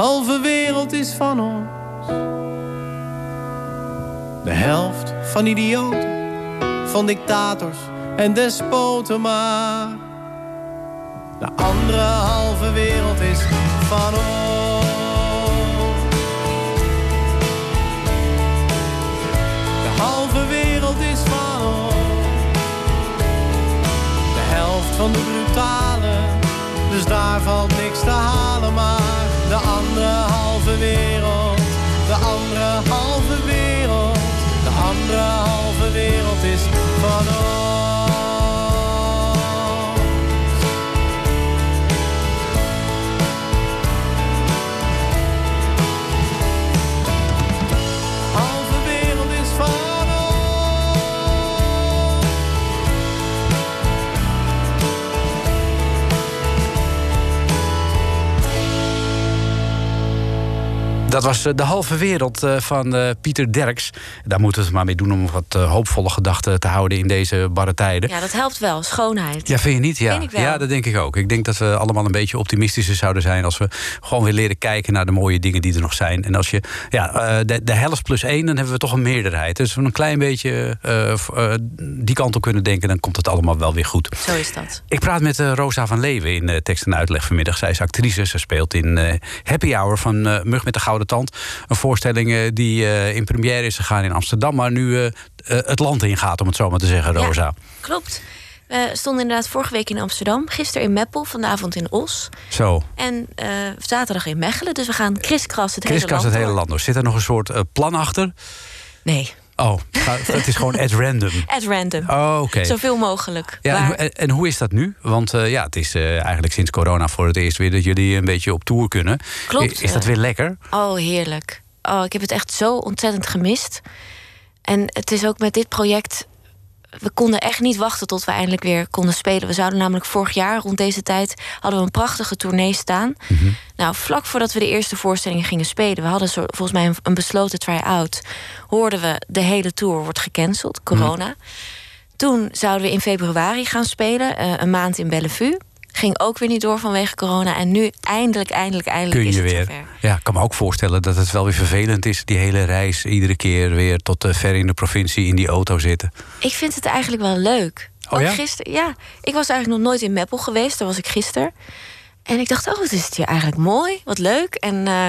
halve wereld is van ons. De helft van idioten, van dictators en despoten maar. De andere halve wereld is van ons. De halve wereld is van ons. De helft van de brutalen, dus daar valt niks te halen. Maar andere halve wereld, de andere halve wereld, de andere halve wereld is van ons. Dat was eh, de halve wereld eh, van eh, Pieter Derks. Daar moeten we het maar mee doen om wat hoopvolle gedachten te houden in deze barre tijden. Ja, dat helpt wel. Schoonheid. Ja, vind je niet? Ja. Ja, dat denk ik ook. Ik denk dat we allemaal een beetje optimistischer zouden zijn als we gewoon weer leren kijken naar de mooie dingen die er nog zijn. En als je ja, de, de helft plus één, dan hebben we toch een meerderheid. Dus als we een klein beetje die kant op kunnen denken, dan komt het allemaal wel weer goed. Zo is dat. Ik praat met Rosa van Leeuwen in tekst en uitleg vanmiddag. Zij is actrice. Ze speelt in Happy Hour van Mug met de Gouden Tand. Een voorstelling eh, die eh, in première is gegaan in Amsterdam, maar nu eh, het land ingaat, om het zo maar te zeggen, Ja. Rosa. Klopt. We stonden inderdaad vorige week in Amsterdam. Gisteren in Meppel, vanavond in Os. Zo. En zaterdag in Mechelen. Dus we gaan kriskras het hele land het hele land door. Zit er nog een soort plan achter? Nee, Oh, het is gewoon at random. at random. Oh, oké. Zoveel mogelijk. Ja, en, Waar- en, en hoe is dat nu? Want eh, ja, het is eh, eigenlijk sinds corona voor het eerst weer dat jullie een beetje op tour kunnen. Klopt, Is dat weer lekker? Oh, heerlijk. Oh, ik heb het echt zo ontzettend gemist. En het is ook met dit project. We konden echt niet wachten tot we eindelijk weer konden spelen. We zouden namelijk vorig jaar rond deze tijd hadden we een prachtige tournee staan. Nou, vlak voordat we de eerste voorstellingen gingen spelen, we hadden zo, volgens mij een, een besloten try-out. Hoorden we de hele tour wordt gecanceld, corona. Toen zouden we in februari gaan spelen, eh, een maand in Bellevue. Ging ook weer niet door vanwege corona. En nu eindelijk, eindelijk, eindelijk Kun is je het weer. zover. Ja, ik kan me ook voorstellen dat het wel weer vervelend is, die hele reis. Iedere keer weer tot eh, ver in de provincie in die auto zitten. Ik vind het eigenlijk wel leuk. Oh Ook ja? gisteren, ja. Ik was eigenlijk nog nooit in Meppel geweest. Daar was ik gisteren. En ik dacht, oh, wat is het hier eigenlijk mooi. Wat leuk. En eh,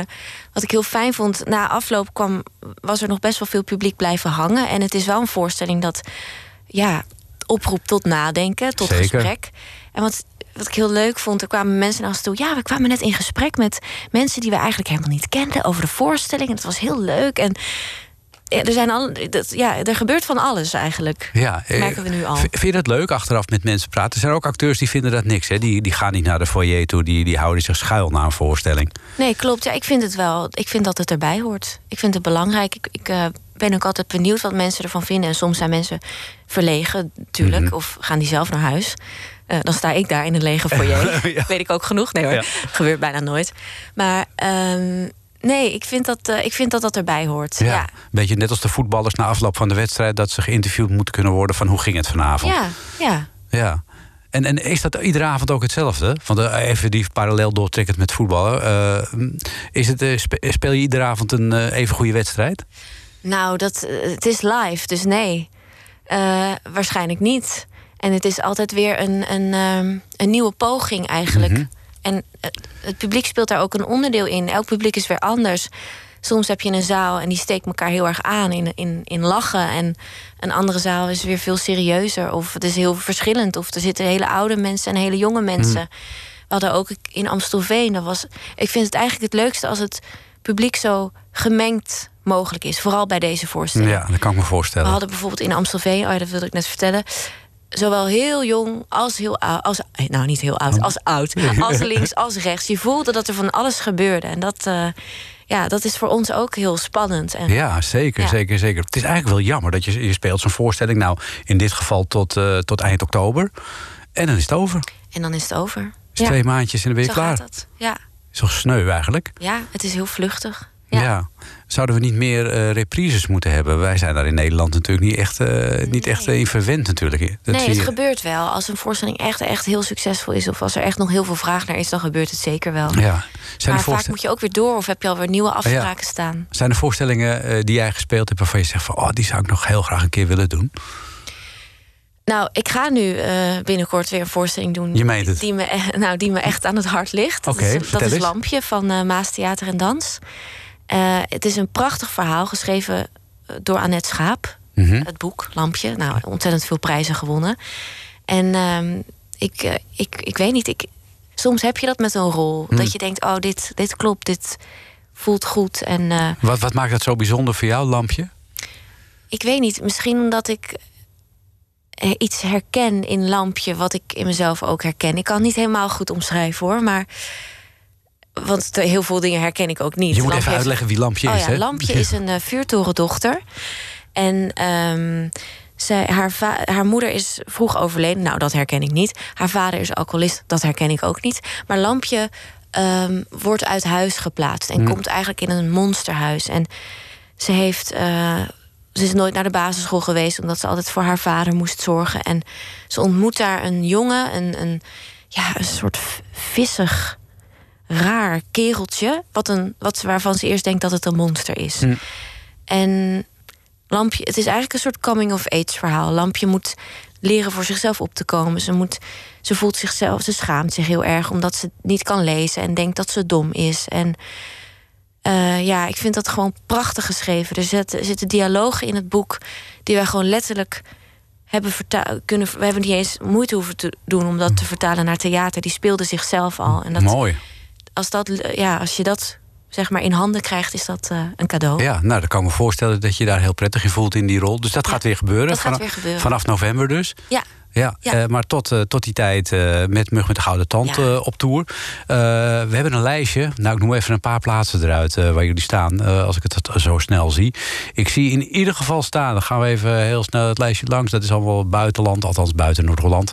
wat ik heel fijn vond, na afloop kwam, was er nog best wel veel publiek blijven hangen. En het is wel een voorstelling dat ja, oproept tot nadenken, tot Zeker. gesprek. En wat, wat ik heel leuk vond, er kwamen mensen naar ons toe. Ja, we kwamen net in gesprek met mensen die we eigenlijk helemaal niet kenden over de voorstelling. En het was heel leuk. En ja, er, zijn al, dat, ja, er gebeurt van alles eigenlijk. Ja, eh, Merken we nu al. Vind je dat leuk, achteraf met mensen praten? Er zijn ook acteurs die vinden dat niks. Hè? Die, die gaan niet naar de foyer toe, die, die houden zich schuil na een voorstelling. Nee, klopt. Ja, ik vind het wel. Ik vind dat het erbij hoort. Ik vind het belangrijk. Ik, ik eh, ben ook altijd benieuwd wat mensen ervan vinden. En soms zijn mensen verlegen, natuurlijk. Mhm. Of gaan die zelf naar huis. Eh, dan sta ik daar in een lege foyer. Ja. Weet ik ook genoeg. Nee hoor, Ja. gebeurt bijna nooit. Maar ehm, nee, ik vind, dat, eh, ik vind dat dat erbij hoort. Ja. Ja, Een beetje net als de voetballers na afloop van de wedstrijd... dat ze geïnterviewd moeten kunnen worden van hoe ging het vanavond. ja, ja. Ja. En, en is dat iedere avond ook hetzelfde? Want eh, even die parallel doortrekkend met voetballen. is het, spe- speel je iedere avond een even goede wedstrijd? Nou, dat, het is live, dus nee. Waarschijnlijk niet. En het is altijd weer een, een, ehm, een nieuwe poging eigenlijk. Mhm. En het, het publiek speelt daar ook een onderdeel in. Elk publiek is weer anders. Soms heb je een zaal en die steekt elkaar heel erg aan in, in, in lachen. En een andere zaal is weer veel serieuzer. Of het is heel verschillend. Of er zitten hele oude mensen en hele jonge mensen. We hadden ook in Amstelveen. Dat was, ik vind het eigenlijk het leukste als het publiek zo gemengd mogelijk is. Vooral bij deze voorstelling. Ja, dat kan ik me We voorstellen. hadden bijvoorbeeld in Amstelveen, oh ja, dat wilde ik net vertellen. Zowel heel jong als heel oud. Als, eh, nou, niet heel oud, als oud. Als links, als rechts. Je voelde dat er van alles gebeurde. En dat, eh, ja, dat is voor ons ook heel spannend. En, Ja, zeker, Ja. zeker, zeker. Het is eigenlijk wel jammer dat je, je speelt zo'n voorstelling... nou, in dit geval tot, eh, tot eind oktober. En dan is het over. En dan is het over. Is twee maandjes en dan ben je Zo klaar. gaat dat. Ja. Is toch sneu eigenlijk? ja, het is heel vluchtig. Ja. Ja. Zouden we niet meer eh, reprises moeten hebben? Wij zijn daar in Nederland natuurlijk niet echt, eh, niet echt eh, in verwend natuurlijk. Dat nee, het je- gebeurt wel. Als een voorstelling echt, echt heel succesvol is... of als er echt nog heel veel vraag naar is, dan gebeurt het zeker wel. Ja. Zijn, maar vaak moet je ook weer door... of heb je alweer nieuwe afspraken staan. zijn er voorstellingen die jij gespeeld hebt waarvan je zegt van oh, die zou ik nog heel graag een keer willen doen? Nou, ik ga nu binnenkort weer een voorstelling doen... Je meent het. Die me, e- nou, die me echt aan het hart ligt. Dat is, dat is. Lampje van Maas Theater en Dans. Eh, het is een prachtig verhaal, geschreven eh, door Annette Schaap. Mhm. Het boek, Lampje. Nou, ontzettend veel prijzen gewonnen. En ehm, ik, eh, ik, ik weet niet, ik, soms heb je dat met een rol. Hmm. Dat je denkt, oh, dit, dit klopt, dit voelt goed. En Wat, wat maakt dat zo bijzonder voor jou, Lampje? ik weet niet, misschien omdat ik iets herken in Lampje... wat ik in mezelf ook herken. Ik kan het niet helemaal goed omschrijven, hoor, maar... Want heel veel dingen herken ik ook niet. Je moet Lampje even uitleggen wie Lampje oh is, ja, hè? Lampje is een eh, vuurtorendochter. En zij, haar, haar moeder is vroeg overleden. Nou, dat herken ik niet. Haar vader is alcoholist. Dat herken ik ook niet. Maar Lampje ehm, wordt uit huis geplaatst. En Hmm. komt eigenlijk in een monsterhuis. En ze heeft... eh, ze is nooit naar de basisschool geweest... omdat ze altijd voor haar vader moest zorgen. En ze ontmoet daar een jongen, een, een, ja, een soort vissig, raar kereltje... Wat een, wat, waarvan ze eerst denkt dat het een monster is. Hm. En Lampje, het is eigenlijk een soort coming-of-age verhaal. Lampje moet leren voor zichzelf op te komen. Ze, moet, ze voelt zichzelf, ze schaamt zich heel erg omdat ze niet kan lezen en denkt dat ze dom is. En eh, ja, ik vind dat gewoon prachtig geschreven. Er zitten, zitten dialogen in het boek die wij gewoon letterlijk hebben. Kunnen, we hebben niet eens moeite hoeven te doen om dat te vertalen naar theater. Die speelde zichzelf al. En dat, Mooi. Als, dat, ja, als je dat zeg maar in handen krijgt, is dat eh, een cadeau. Ja, nou, dan kan ik me voorstellen dat je daar heel prettig in voelt in die rol. Dus dat gaat weer gebeuren. dat gaat Vanaf- weer gebeuren. Vanaf november dus. Ja. Ja, Ja. eh, maar tot, eh, tot die tijd eh, met Mug met de Gouden Tand Ja. op tour. We hebben een lijstje. Nou, ik noem even een paar plaatsen eruit waar jullie staan. als ik het zo snel zie. Ik zie in ieder geval staan. Dan gaan we even heel snel het lijstje langs. Dat is allemaal buitenland, althans buiten Noord-Holland.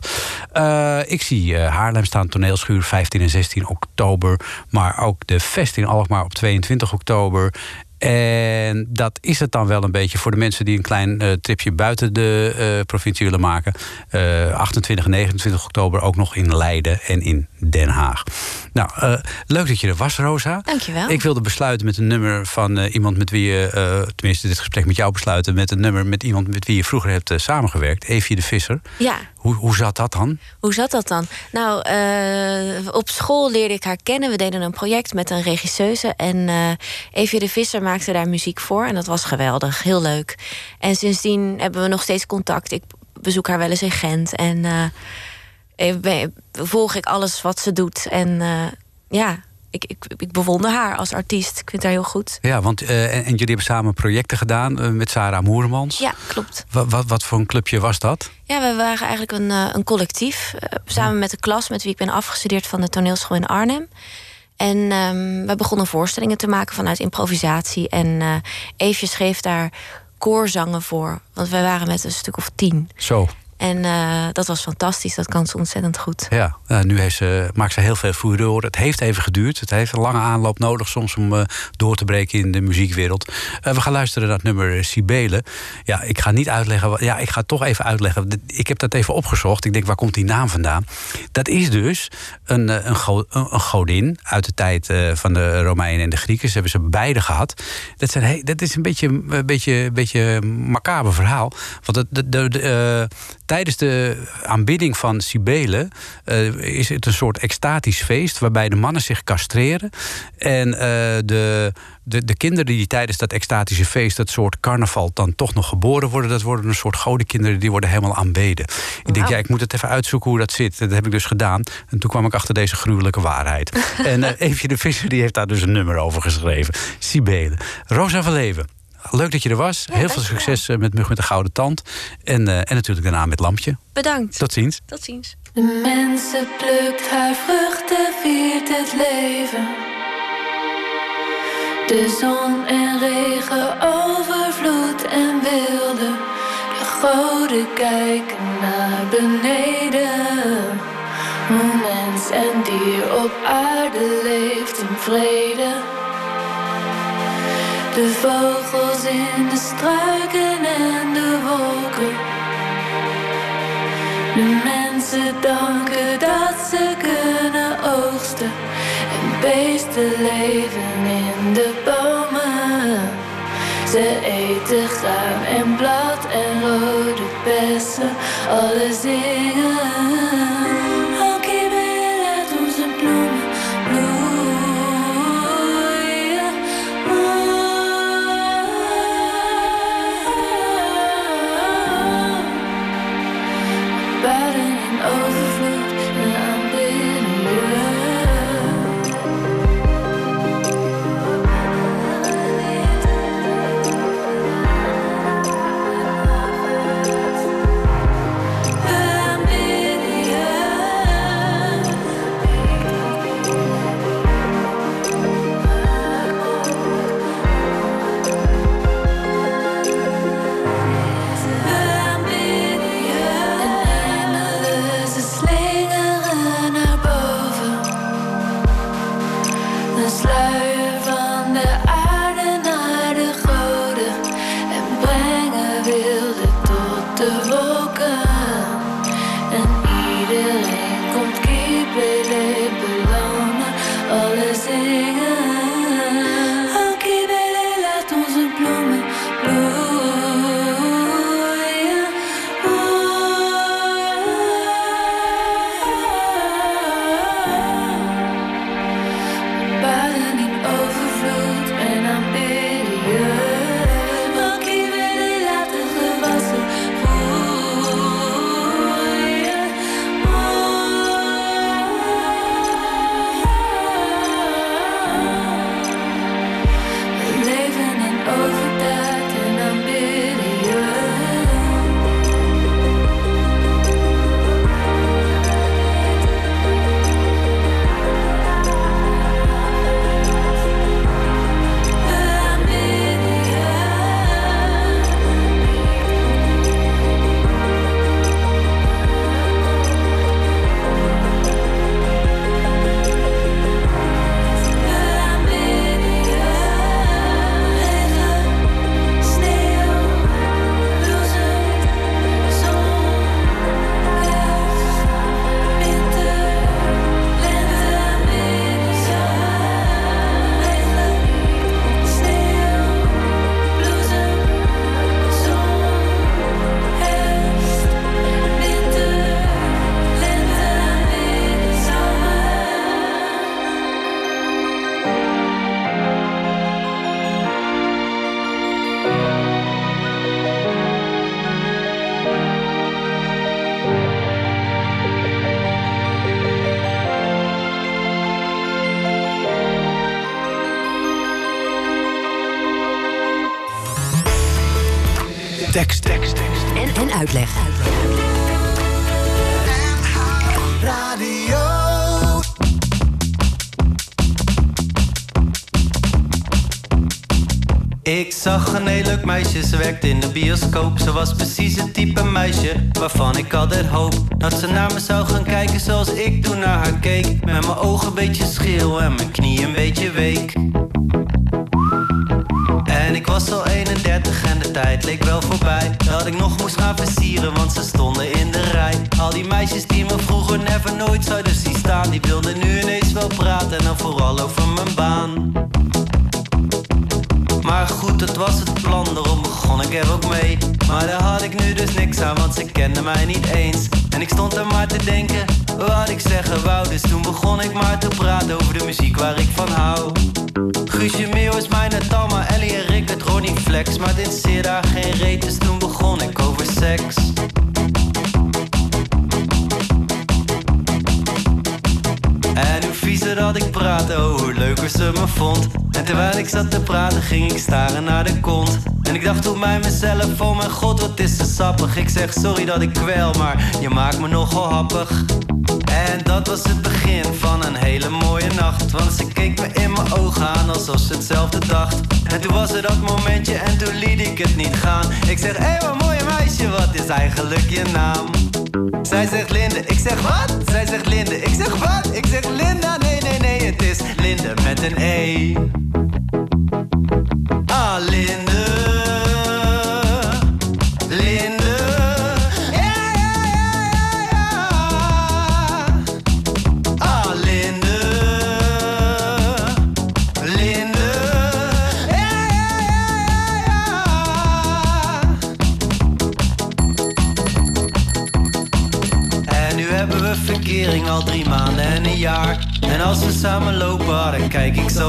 Ik zie Haarlem staan, toneelschuur 15 en 16 oktober. Maar ook de vesting Alkmaar op 22 oktober. En dat is het dan wel een beetje voor de mensen die een klein eh, tripje buiten de eh, provincie willen maken. Eh, 28 en 29 oktober ook nog in Leiden en in Den Haag. Nou, eh, leuk dat je er was, Rosa. Dankjewel. Ik wilde besluiten met een nummer van eh, iemand met wie je, eh, tenminste dit gesprek met jou besluiten, met een nummer met iemand met wie je vroeger hebt eh, samengewerkt, Evie de Visser. Ja, Hoe, hoe zat dat dan? Hoe zat dat dan? Nou, eh, op school leerde ik haar kennen. We deden een project met een regisseuse. En eh Evie de Visser maakte daar muziek voor. En dat was geweldig, heel leuk. En sindsdien hebben we nog steeds contact. Ik bezoek haar wel eens in Gent. En eh, volg ik alles wat ze doet. En ja, ik, ik, ik bewonder haar als artiest. Ik vind haar heel goed. Ja, want eh, en, en jullie hebben samen projecten gedaan eh, met Sarah Moermans. Ja, klopt. Wat, wat, wat voor een clubje was dat? Ja, we waren eigenlijk een, eh, een collectief. samen met de klas met wie ik ben afgestudeerd van de toneelschool in Arnhem. En ehm, we begonnen voorstellingen te maken vanuit improvisatie. En Eefje schreef daar koorzangen voor. Want wij waren met een stuk of tien. Zo. En eh, dat was fantastisch. Dat kan ze ontzettend goed. Ja, nu heeft maakt ze heel veel furore. Het heeft even geduurd. Het heeft een lange aanloop nodig soms om eh, door te breken in de muziekwereld. Eh, we gaan luisteren naar het nummer Sibele. Ja, ik ga niet uitleggen. Ja, ik ga toch even uitleggen. Ik heb dat even opgezocht. Ik denk, waar komt die naam vandaan? Dat is dus een, een, go- een een godin uit de tijd van de Romeinen en de Grieken. Ze hebben ze beide gehad. Dat, zijn, he- dat is een beetje een beetje, beetje macaber verhaal. Want de, de, tijdens de aanbidding van Cybele eh, is het een soort extatisch feest waarbij de mannen zich castreren. En eh, de, de, de kinderen die tijdens dat extatische feest, dat soort carnaval, dan toch nog geboren worden, dat worden een soort godenkinderen die worden helemaal aanbeden. Ik denk, ja, ik moet het even uitzoeken hoe dat zit. Dat heb ik dus gedaan. En toen kwam ik achter deze gruwelijke waarheid. en Eefje de Visser die heeft daar dus een nummer over geschreven. Cybele. Rosa van Leven. Leuk dat je er was. Heel veel succes eh, met Mug met de Gouden Tand. En, eh, en natuurlijk daarna met Lampje. Bedankt. Tot ziens. Tot ziens. De mensen plukt haar vruchten, viert het leven. De zon en regen, overvloed en wilde. De goden kijken naar beneden. Hoe mens en dier op aarde leeft in vrede. De vogels in de struiken en de wolken. De mensen danken dat ze kunnen oogsten. En beesten leven in de bomen. Ze eten graan en blad en rode bessen. Alle zingen. Ik zag een heel leuk meisje, ze werkte in de bioscoop. Ze was precies het type meisje waarvan ik altijd hoop dat ze naar me zou gaan kijken zoals ik toen naar haar keek. Met mijn ogen een beetje scheel en mijn knieën een beetje week. En ik was al 31 en de tijd leek wel voorbij. Dat ik nog moest gaan versieren, want ze stonden in de rij. Al die meisjes die me vroeger never nooit zouden zien staan, die wilden nu ineens wel praten en dan vooral over mijn baan. Maar goed, het was het plan, daarom begon ik er ook mee. Maar daar had ik nu dus niks aan, want ze kenden mij niet eens. En ik stond er maar te denken, wat ik zeggen wou. Dus toen begon ik maar te praten over de muziek waar ik van hou. Guusje Meeuw is mijn Tamma, Ellie en Rick het Ronnie Flex. Maar dit zeer daar geen reet, dus toen begon ik over seks. En hoe viezer dat ik praatte, oh hoe leuker ze me vond. En terwijl ik zat te praten, ging ik staren naar de kont. En ik dacht toen bij mezelf, oh mijn god, wat is ze sappig. Ik zeg sorry dat ik kwel, maar je maakt me nogal happig. En dat was het begin van een hele mooie nacht. Want ze keek me in mijn ogen aan alsof ze hetzelfde dacht. En toen was er dat momentje en toen liet ik het niet gaan. Ik zeg, hé hey, wat mooie meisje, wat is eigenlijk je naam? Zij zegt Linde, ik zeg wat? Zij zegt Linde, ik zeg wat? Ik zeg Linda, nee, nee, nee, het is Linde met een E. Ah, Linde.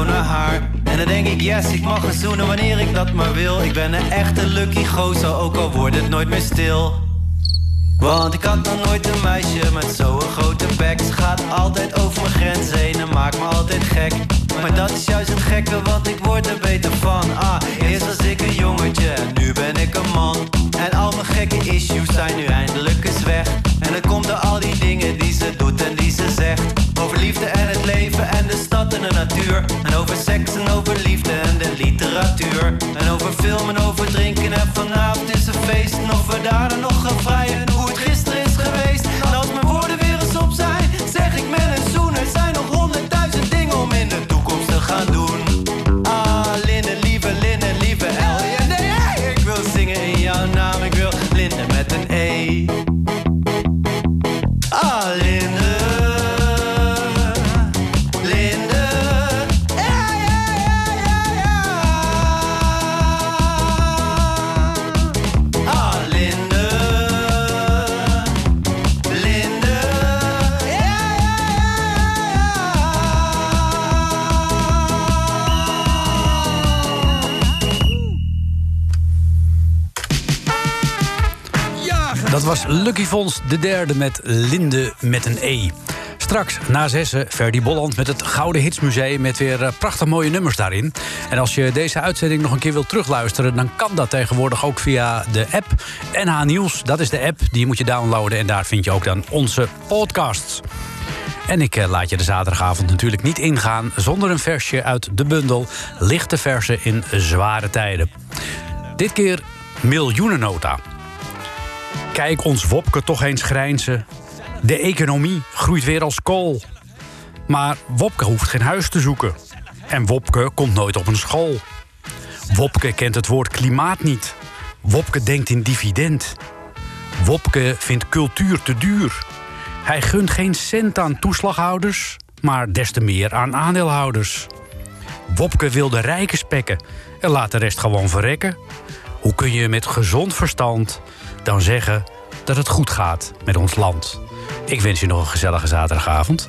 Naar. En dan denk ik, yes, ik mag haar zoenen wanneer ik dat maar wil. Ik ben een echte lucky gozer, ook al wordt het nooit meer stil. Want ik had nog nooit een meisje met zo'n grote bek. Ze gaat altijd over mijn grens heen en maakt me altijd gek. Maar dat is juist het gekke, want ik word er beter van. Ah, eerst was ik een jongetje en nu ben ik een man. En al mijn gekke issues zijn nu eindelijk eens weg. En dat komt door al die dingen die ze doet en die ze zegt. Over liefde en het leven en de natuur. En over seks en over liefde en de literatuur. En over film en over drinken en vanavond is een feest. En of we daar nog gaan vrijen Dat was Lucky Fons de derde met Linde met een E. Straks na zessen Ferdy Bolland met het Gouden Hitsmuseum... met weer eh, prachtig mooie nummers daarin. En als je deze uitzending nog een keer wilt terugluisteren... dan kan dat tegenwoordig ook via de app NH Nieuws. Dat is de app, die moet je downloaden... en daar vind je ook dan onze podcasts. En ik eh, laat je de zaterdagavond natuurlijk niet ingaan... zonder een versje uit de bundel Lichte Versen in Zware Tijden. Dit keer Miljoenennota. Kijk ons Wopke toch eens grijnzen. De economie groeit weer als kool. Maar Wopke hoeft geen huis te zoeken. En Wopke komt nooit op een school. Wopke kent het woord klimaat niet. Wopke denkt in dividend. Wopke vindt cultuur te duur. Hij gunt geen cent aan toeslaghouders, maar des te meer aan aandeelhouders. Wopke wil de rijken spekken en laat de rest gewoon verrekken. Hoe kun je met gezond verstand dan zeggen dat het goed gaat met ons land? Ik wens je nog een gezellige zaterdagavond.